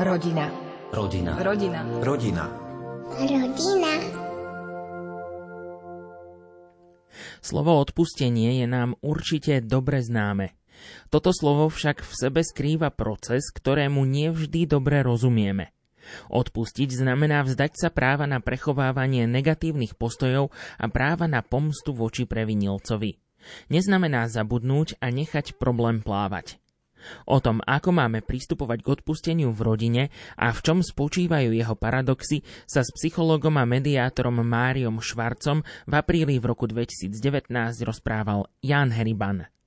Rodina. Rodina. Rodina. Rodina. Rodina. Slovo odpustenie je nám určite dobre známe. Toto slovo však v sebe skrýva proces, ktorému nevždy dobre rozumieme. Odpustiť znamená vzdať sa práva na prechovávanie negatívnych postojov a práva na pomstu voči previnilcovi. Neznamená zabudnúť a nechať problém plávať. O tom, ako máme pristupovať k odpusteniu v rodine a v čom spočívajú jeho paradoxy, sa s psychologom a mediátorom Máriom Švarcom v apríli v roku 2019 rozprával Jan Heriban.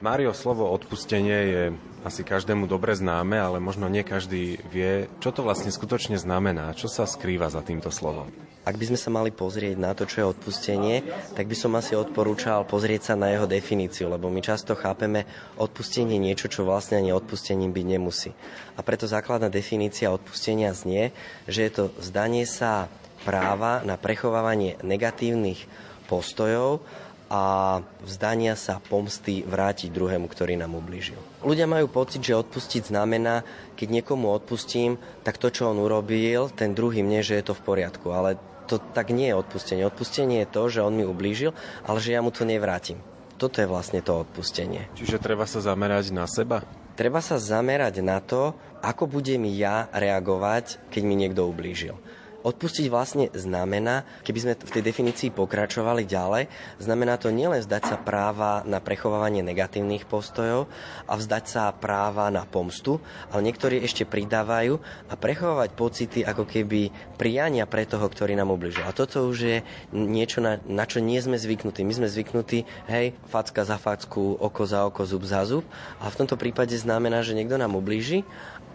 Mário, slovo odpustenie je asi každému dobre známe, ale možno nie každý vie, čo to vlastne skutočne znamená, čo sa skrýva za týmto slovom. Ak by sme sa mali pozrieť na to, čo je odpustenie, tak by som asi odporúčal pozrieť sa na jeho definíciu, lebo my často chápeme odpustenie niečo, čo vlastne ani odpustením byť nemusí. A preto základná definícia odpustenia znie, že je to zdanie sa práva na prechovávanie negatívnych postojov a vzdania sa pomsty vrátiť druhému, ktorý nám ublížil. Ľudia majú pocit, že odpustiť znamená, keď niekomu odpustím, tak to, čo on urobil, ten druhý mne, že je to v poriadku. Ale to tak nie je odpustenie. Odpustenie je to, že on mi ublížil, ale že ja mu to nevrátim. Toto je vlastne to odpustenie. Čiže treba sa zamerať na seba? Treba sa zamerať na to, ako budem ja reagovať, keď mi niekto ublížil. Odpustiť vlastne znamená, keby sme v tej definícii pokračovali ďalej, znamená to nielen vzdať sa práva na prechovávanie negatívnych postojov a vzdať sa práva na pomstu, ale niektorí ešte pridávajú a prechovávať pocity ako keby prijania pre toho, ktorý nám ubližil. A toto už je niečo, na, na čo nie sme zvyknutí. My sme zvyknutí, hej, facka za facku, oko za oko, zub za zub. A v tomto prípade znamená, že niekto nám ublíži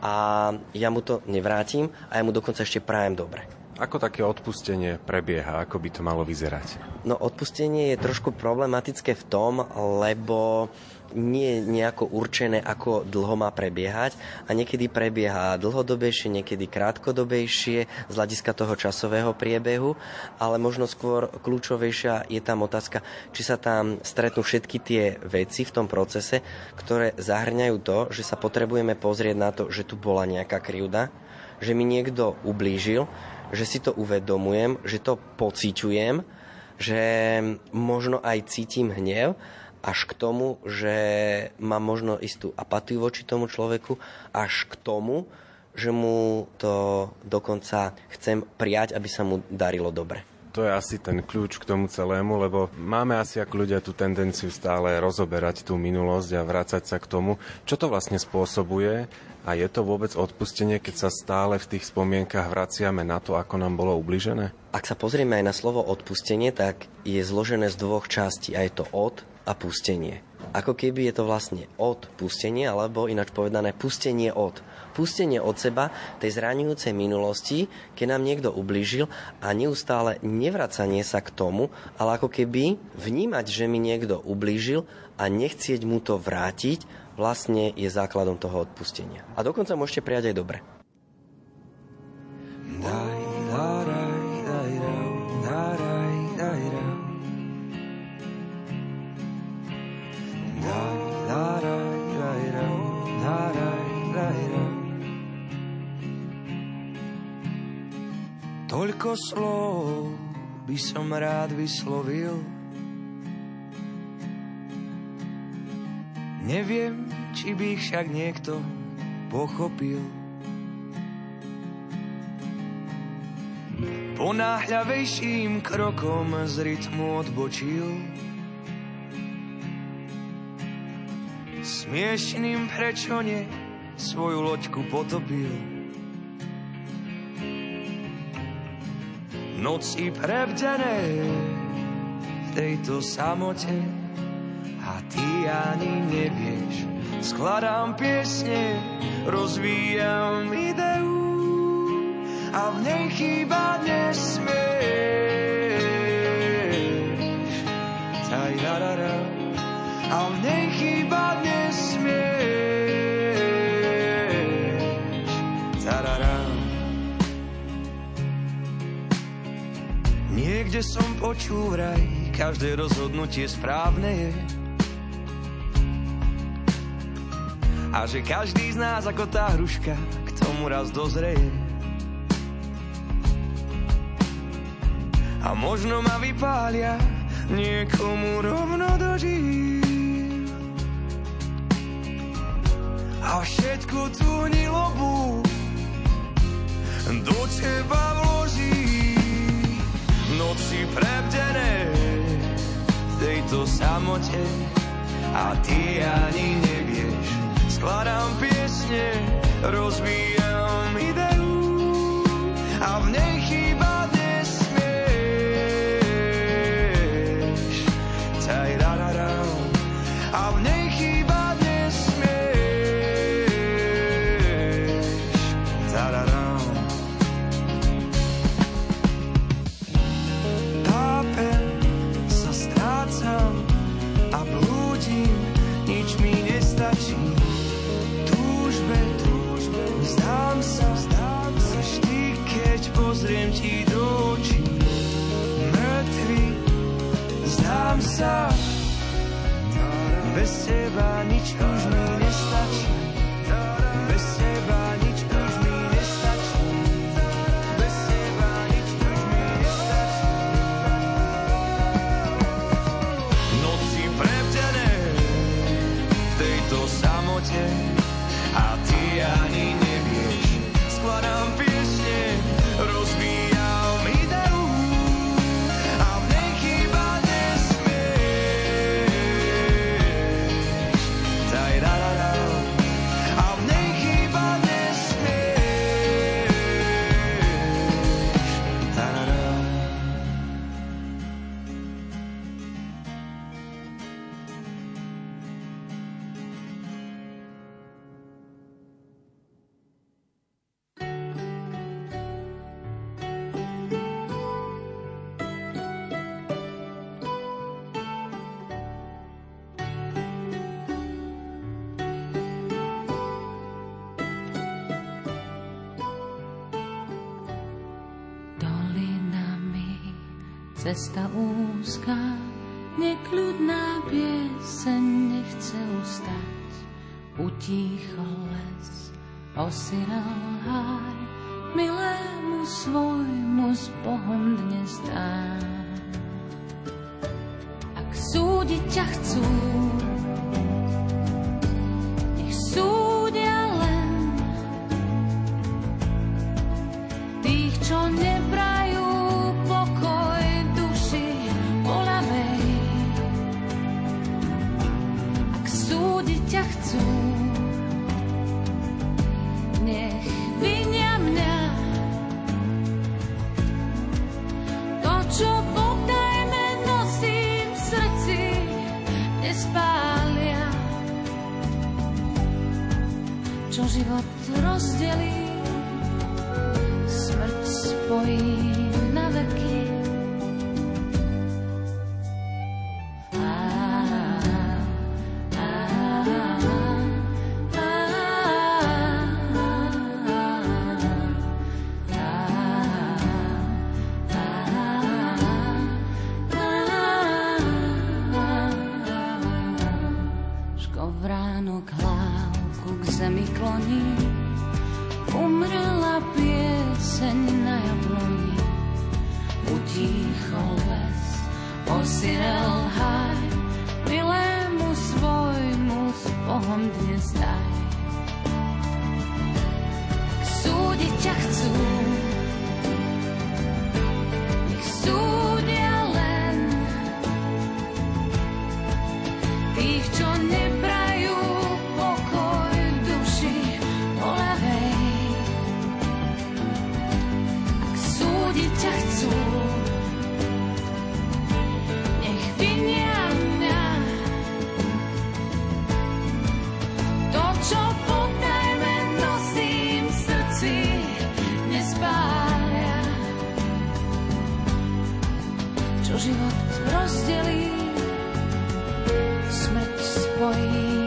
a ja mu to nevrátim a ja mu dokonca ešte prajem dobre. Ako také odpustenie prebieha? Ako by to malo vyzerať? No odpustenie je trošku problematické v tom, lebo nie je nejako určené, ako dlho má prebiehať. A niekedy prebieha dlhodobejšie, niekedy krátkodobejšie z hľadiska toho časového priebehu, ale možno skôr kľúčovejšia je tam otázka, či sa tam stretnú všetky tie veci v tom procese, ktoré zahrňajú to, že sa potrebujeme pozrieť na to, že tu bola nejaká krivda, že mi niekto ublížil, že si to uvedomujem, že to pociťujem, že možno aj cítim hnev, až k tomu, že mám možno istú apatiu voči tomu človeku, až k tomu, že mu to dokonca chcem prijať, aby sa mu darilo dobre. To je asi ten kľúč k tomu celému, lebo máme asi ako ľudia tú tendenciu stále rozoberať tú minulosť a vrácať sa k tomu, čo to vlastne spôsobuje a je to vôbec odpustenie, keď sa stále v tých spomienkach vraciame na to, ako nám bolo ubližené? Ak sa pozrieme aj na slovo odpustenie, tak je zložené z dvoch častí a je to od a pustenie. Ako keby je to vlastne od pustenie, alebo ináč povedané pustenie od. Pustenie od seba tej zraňujúcej minulosti, keď nám niekto ublížil a neustále nevracanie sa k tomu, ale ako keby vnímať, že mi niekto ublížil a nechcieť mu to vrátiť, vlastne je základom toho odpustenia. A dokonca môžete prijať aj dobre. Toľko slov by som rád vyslovil, Neviem, či by ich však niekto pochopil. Ponáhľavejším krokom z rytmu odbočil. Smiešným prečo nie svoju loďku potopil. Noci prebdené v tejto samote ty ani nevieš. Skladám piesne, rozvíjam ideu a v nej chýba nesmieš. Tajdarara, a v nej chýba nesmieš. Niekde som počul vraj, každé rozhodnutie správne je A že každý z nás ako tá hruška k tomu raz dozreje. A možno ma vypália niekomu rovno do žíl. A všetku tú nilobu do teba vloží. Noci prebdené v tejto samote a ty ani nevieš. Skladám piesne, rozvíjam ideu a v nej cesta úzka, nekľudná pieseň nechce ustať. Utíchol les, osirel háj, milému svojmu s Bohom dnes dá. Ak súdiť ťa chcú, život rozdelí, smrť spojí. side. život rozdelí, smrť spojí.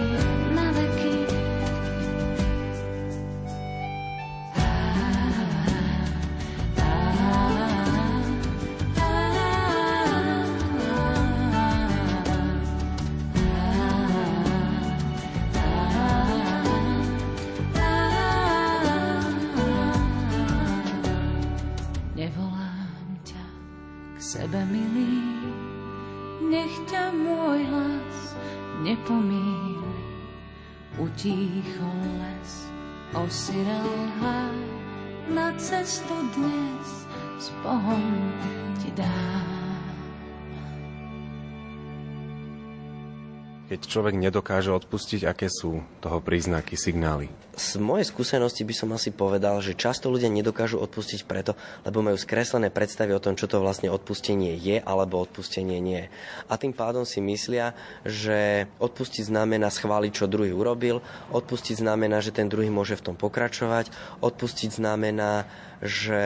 Keď človek nedokáže odpustiť, aké sú toho príznaky, signály? Z mojej skúsenosti by som asi povedal, že často ľudia nedokážu odpustiť preto, lebo majú skreslené predstavy o tom, čo to vlastne odpustenie je alebo odpustenie nie. A tým pádom si myslia, že odpustiť znamená schváliť, čo druhý urobil, odpustiť znamená, že ten druhý môže v tom pokračovať, odpustiť znamená, že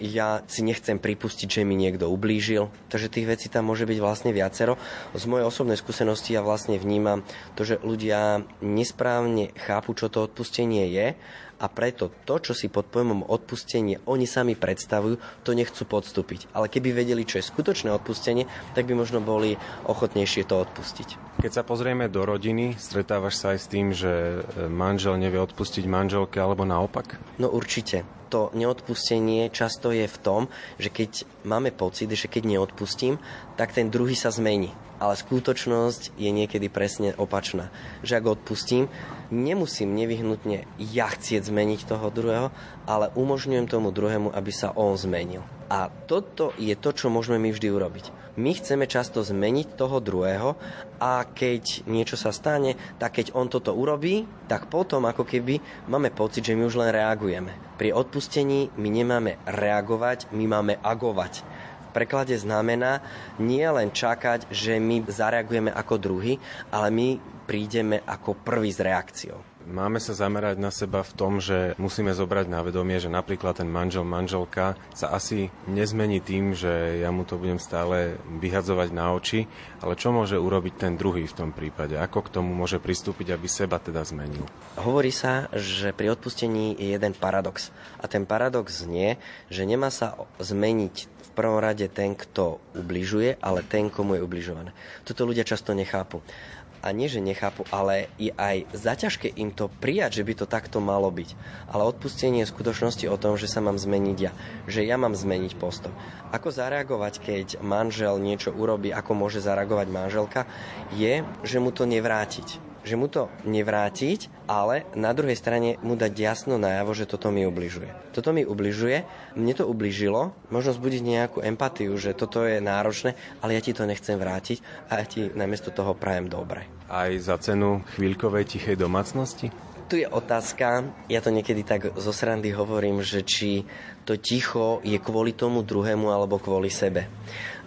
ja si nechcem pripustiť, že mi niekto ublížil. Takže tých vecí tam môže byť vlastne viacero. Z mojej osobnej skúsenosti ja vlastne vnímam to, že ľudia nesprávne chápu, čo to odpustenie je a preto to, čo si pod pojmom odpustenie oni sami predstavujú, to nechcú podstúpiť. Ale keby vedeli, čo je skutočné odpustenie, tak by možno boli ochotnejšie to odpustiť. Keď sa pozrieme do rodiny, stretávaš sa aj s tým, že manžel nevie odpustiť manželke alebo naopak? No určite to neodpustenie často je v tom, že keď máme pocit, že keď neodpustím, tak ten druhý sa zmení. Ale skutočnosť je niekedy presne opačná. Že ak odpustím, nemusím nevyhnutne ja chcieť zmeniť toho druhého, ale umožňujem tomu druhému, aby sa on zmenil. A toto je to, čo môžeme my vždy urobiť. My chceme často zmeniť toho druhého a keď niečo sa stane, tak keď on toto urobí, tak potom ako keby máme pocit, že my už len reagujeme. Pri odpustení my nemáme reagovať, my máme agovať. Preklade znamená nie len čakať, že my zareagujeme ako druhý, ale my prídeme ako prvý s reakciou. Máme sa zamerať na seba v tom, že musíme zobrať na vedomie, že napríklad ten manžel, manželka sa asi nezmení tým, že ja mu to budem stále vyhadzovať na oči, ale čo môže urobiť ten druhý v tom prípade? Ako k tomu môže pristúpiť, aby seba teda zmenil? Hovorí sa, že pri odpustení je jeden paradox. A ten paradox znie, že nemá sa zmeniť prvom rade ten, kto ubližuje, ale ten, komu je ubližované. Toto ľudia často nechápu a nie, že nechápu, ale je aj zaťažké im to prijať, že by to takto malo byť. Ale odpustenie je skutočnosti o tom, že sa mám zmeniť ja. Že ja mám zmeniť postoj. Ako zareagovať, keď manžel niečo urobí, ako môže zareagovať manželka, je, že mu to nevrátiť že mu to nevrátiť, ale na druhej strane mu dať jasno najavo, že toto mi ubližuje. Toto mi ubližuje, mne to ubližilo, možno zbudiť nejakú empatiu, že toto je náročné, ale ja ti to nechcem vrátiť a ja ti namiesto toho prajem dobre. Aj za cenu chvíľkovej tichej domácnosti? Tu je otázka, ja to niekedy tak zo srandy hovorím, že či to ticho je kvôli tomu druhému alebo kvôli sebe.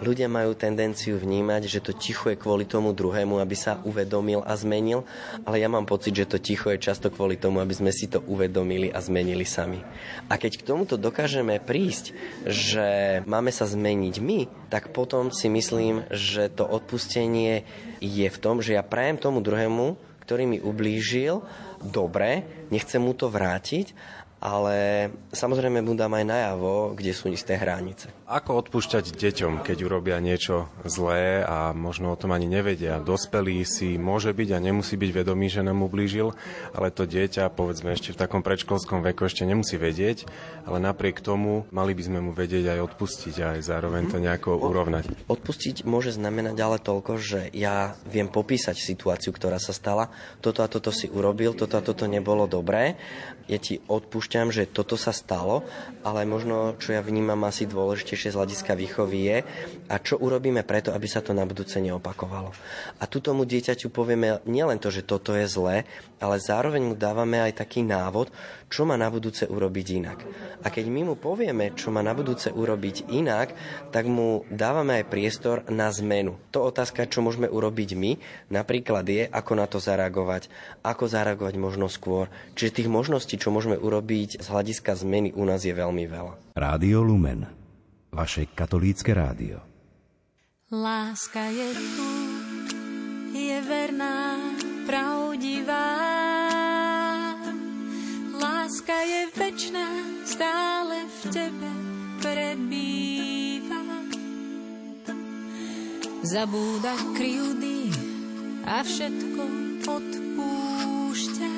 Ľudia majú tendenciu vnímať, že to ticho je kvôli tomu druhému, aby sa uvedomil a zmenil, ale ja mám pocit, že to ticho je často kvôli tomu, aby sme si to uvedomili a zmenili sami. A keď k tomuto dokážeme prísť, že máme sa zmeniť my, tak potom si myslím, že to odpustenie je v tom, že ja prajem tomu druhému, ktorý mi ublížil, dobre, nechcem mu to vrátiť, ale samozrejme mu dám aj najavo, kde sú isté hranice. Ako odpúšťať deťom, keď urobia niečo zlé a možno o tom ani nevedia? Dospelý si môže byť a nemusí byť vedomý, že nám ublížil, ale to dieťa, povedzme ešte v takom predškolskom veku, ešte nemusí vedieť, ale napriek tomu mali by sme mu vedieť aj odpustiť a aj zároveň to nejako urovnať. Odpustiť môže znamenať ale toľko, že ja viem popísať situáciu, ktorá sa stala, toto a toto si urobil, toto a toto nebolo dobré, ja ti odpúšťam pripúšťam, že toto sa stalo, ale možno, čo ja vnímam asi dôležitejšie z hľadiska výchovy je, a čo urobíme preto, aby sa to na budúce neopakovalo. A tu tomu dieťaťu povieme nielen to, že toto je zlé, ale zároveň mu dávame aj taký návod, čo má na budúce urobiť inak. A keď my mu povieme, čo má na budúce urobiť inak, tak mu dávame aj priestor na zmenu. To otázka, čo môžeme urobiť my, napríklad je, ako na to zareagovať, ako zareagovať možno skôr. Čiže tých možností, čo môžeme urobiť z hľadiska zmeny u nás je veľmi veľa. Rádio Lumen, vaše katolícke rádio. Láska je tu, je verná, pravdivá. Je večná, stále v tebe prebýva. Zabúda kryjúdy a všetko odpúšťa.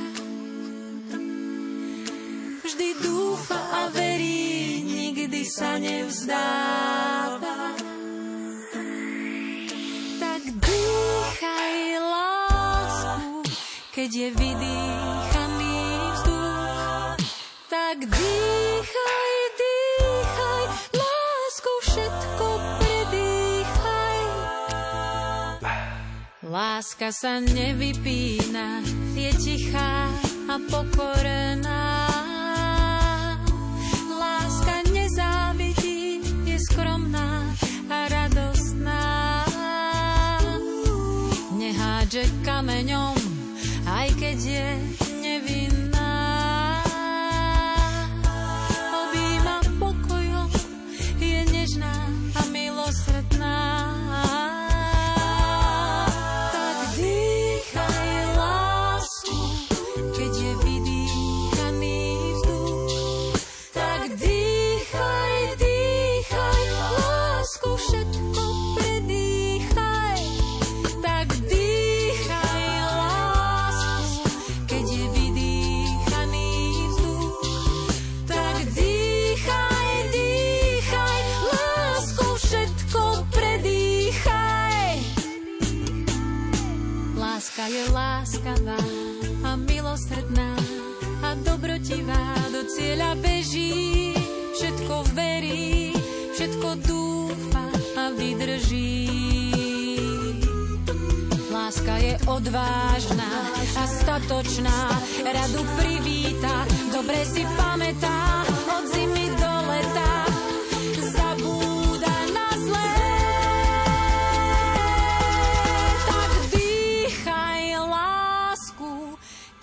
Vždy dúfa a verí, nikdy sa nevzdáva. Tak dýchaj lásku, keď je vzduch. Tak dýchaj, dýchaj, lásku všetko predýchaj. Láska sa nevypína, je tichá a pokorená. Láska nezávidí, je skromná a radostná. Nehádže kameňom, aj keď je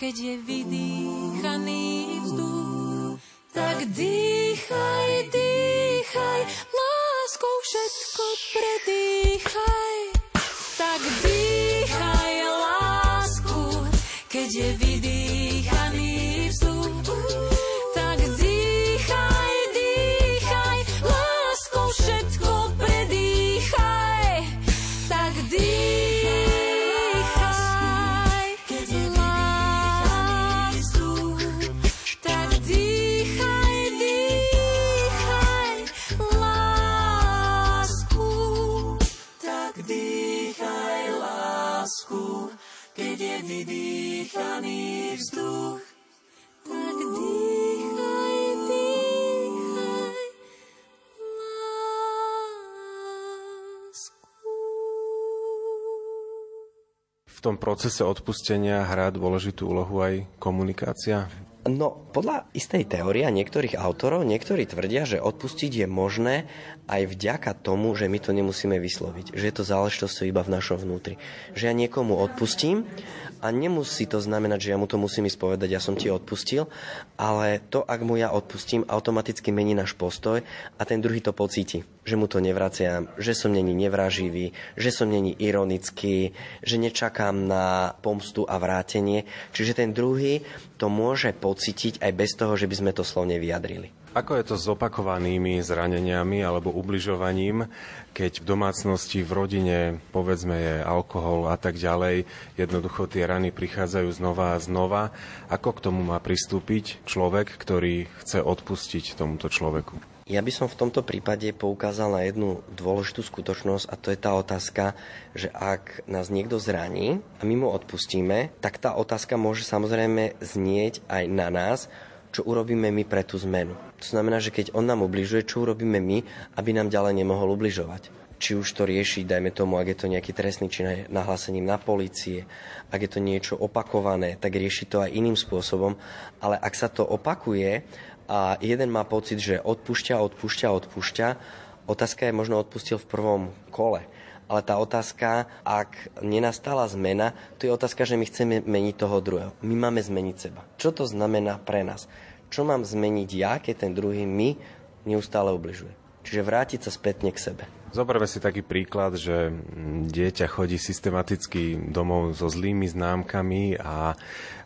keď je vydýchaný vzduch. Tak dýchaj, je vydýchaný vzduch. Tak dýchaj, dýchaj lásku. V tom procese odpustenia hrá dôležitú úlohu aj komunikácia. No, podľa istej teórie niektorých autorov, niektorí tvrdia, že odpustiť je možné aj vďaka tomu, že my to nemusíme vysloviť. Že je to záležitosť iba v našom vnútri. Že ja niekomu odpustím a nemusí to znamenať, že ja mu to musím ísť povedať, ja som ti odpustil, ale to, ak mu ja odpustím, automaticky mení náš postoj a ten druhý to pocíti. Že mu to nevraciam, že som není nevraživý, že som není ironický, že nečakám na pomstu a vrátenie. Čiže ten druhý to môže pocítiť aj bez toho, že by sme to slovne vyjadrili. Ako je to s opakovanými zraneniami alebo ubližovaním, keď v domácnosti, v rodine, povedzme je alkohol a tak ďalej, jednoducho tie rany prichádzajú znova a znova. Ako k tomu má pristúpiť človek, ktorý chce odpustiť tomuto človeku? Ja by som v tomto prípade poukázal na jednu dôležitú skutočnosť a to je tá otázka, že ak nás niekto zraní a my mu odpustíme, tak tá otázka môže samozrejme znieť aj na nás, čo urobíme my pre tú zmenu. To znamená, že keď on nám ubližuje, čo urobíme my, aby nám ďalej nemohol ubližovať. Či už to rieši, dajme tomu, ak je to nejaký trestný čin nahlásením na polície, ak je to niečo opakované, tak rieši to aj iným spôsobom. Ale ak sa to opakuje a jeden má pocit, že odpúšťa, odpúšťa, odpúšťa, otázka je možno odpustil v prvom kole. Ale tá otázka, ak nenastala zmena, to je otázka, že my chceme meniť toho druhého. My máme zmeniť seba. Čo to znamená pre nás? Čo mám zmeniť ja, keď ten druhý mi neustále ubližuje? Čiže vrátiť sa spätne k sebe. Zoberme si taký príklad, že dieťa chodí systematicky domov so zlými známkami a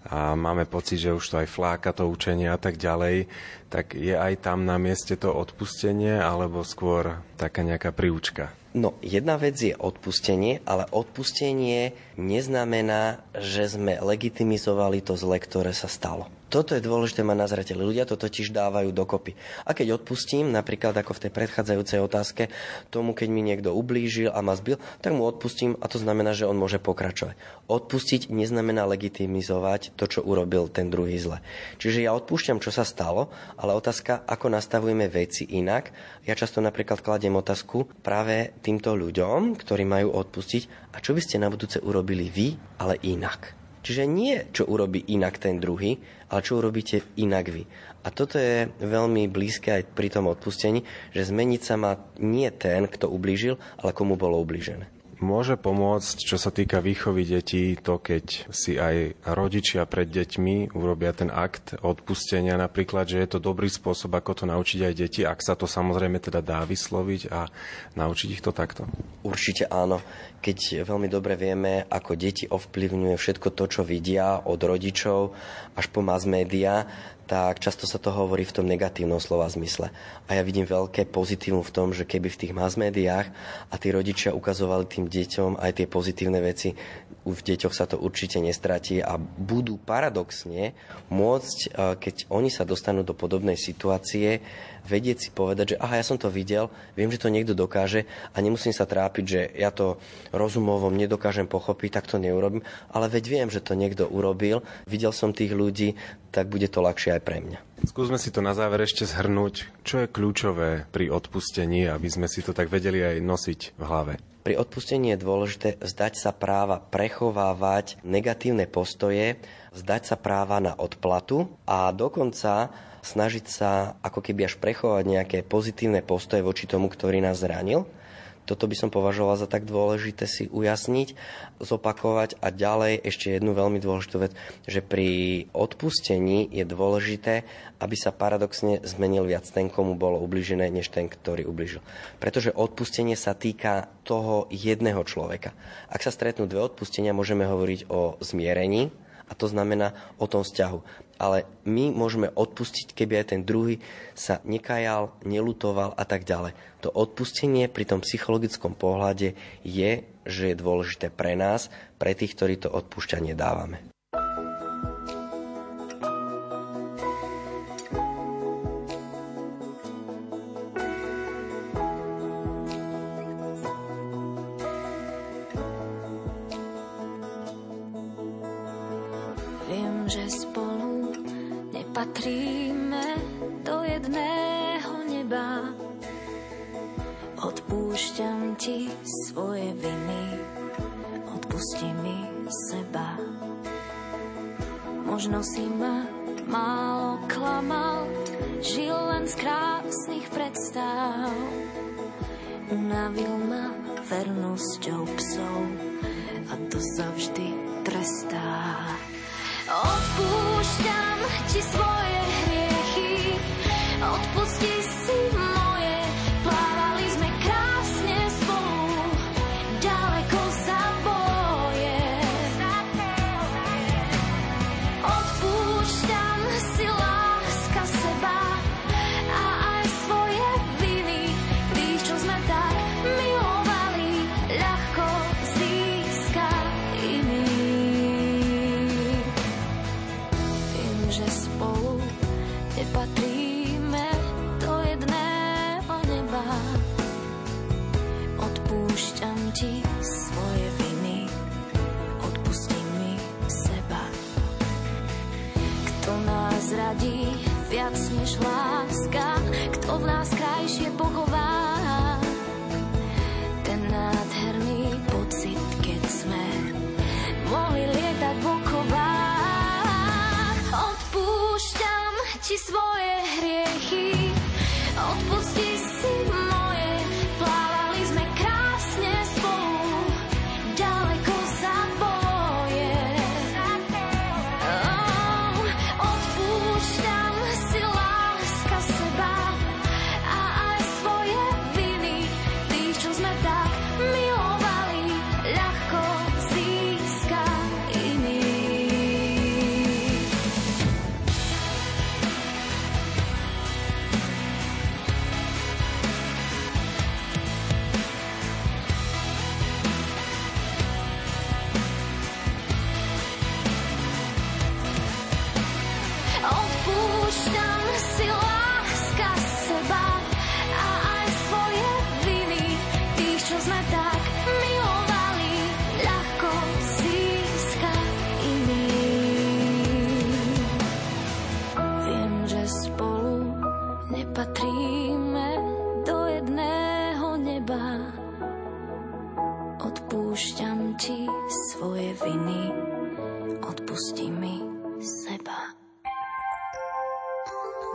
a máme pocit, že už to aj fláka to učenie a tak ďalej, tak je aj tam na mieste to odpustenie alebo skôr taká nejaká príučka? No, jedna vec je odpustenie, ale odpustenie neznamená, že sme legitimizovali to zle, ktoré sa stalo. Toto je dôležité mať na zreteli. Ľudia to totiž dávajú dokopy. A keď odpustím, napríklad ako v tej predchádzajúcej otázke, tomu, keď mi niekto ublížil a ma zbil, tak mu odpustím a to znamená, že on môže pokračovať. Odpustiť neznamená legitimizovať to, čo urobil ten druhý zle. Čiže ja odpúšťam, čo sa stalo, ale otázka, ako nastavujeme veci inak. Ja často napríklad kladiem otázku práve týmto ľuďom, ktorí majú odpustiť, a čo by ste na budúce urobili vy, ale inak. Čiže nie, čo urobí inak ten druhý, ale čo urobíte inak vy. A toto je veľmi blízke aj pri tom odpustení, že zmeniť sa má nie ten, kto ublížil, ale komu bolo ublížené. Môže pomôcť, čo sa týka výchovy detí, to keď si aj rodičia pred deťmi urobia ten akt odpustenia napríklad, že je to dobrý spôsob, ako to naučiť aj deti, ak sa to samozrejme teda dá vysloviť a naučiť ich to takto? Určite áno. Keď veľmi dobre vieme, ako deti ovplyvňuje všetko to, čo vidia od rodičov až po mass media, tak často sa to hovorí v tom negatívnom slova zmysle. A ja vidím veľké pozitívum v tom, že keby v tých mass médiách a tí rodičia ukazovali tým deťom aj tie pozitívne veci, v deťoch sa to určite nestratí a budú paradoxne môcť, e, keď oni sa dostanú do podobnej situácie, vedieť si povedať, že aha, ja som to videl, viem, že to niekto dokáže a nemusím sa trápiť, že ja to rozumovom nedokážem pochopiť, tak to neurobím, ale veď viem, že to niekto urobil, videl som tých ľudí, tak bude to ľahšie aj pre mňa. Skúsme si to na záver ešte zhrnúť. Čo je kľúčové pri odpustení, aby sme si to tak vedeli aj nosiť v hlave? Pri odpustení je dôležité zdať sa práva prechovávať negatívne postoje, zdať sa práva na odplatu a dokonca snažiť sa ako keby až prechovať nejaké pozitívne postoje voči tomu, ktorý nás zranil. Toto by som považoval za tak dôležité si ujasniť, zopakovať a ďalej ešte jednu veľmi dôležitú vec, že pri odpustení je dôležité, aby sa paradoxne zmenil viac ten, komu bolo ubližené, než ten, ktorý ubližil. Pretože odpustenie sa týka toho jedného človeka. Ak sa stretnú dve odpustenia, môžeme hovoriť o zmierení, a to znamená o tom vzťahu. Ale my môžeme odpustiť, keby aj ten druhý sa nekajal, nelutoval a tak ďalej. To odpustenie pri tom psychologickom pohľade je, že je dôležité pre nás, pre tých, ktorí to odpúšťanie dávame. Možno si ma málo klamal, žil len z krásnych predstav. Unavil ma vernosťou psov a to sa vždy trestá. Odpúšťam ti svoje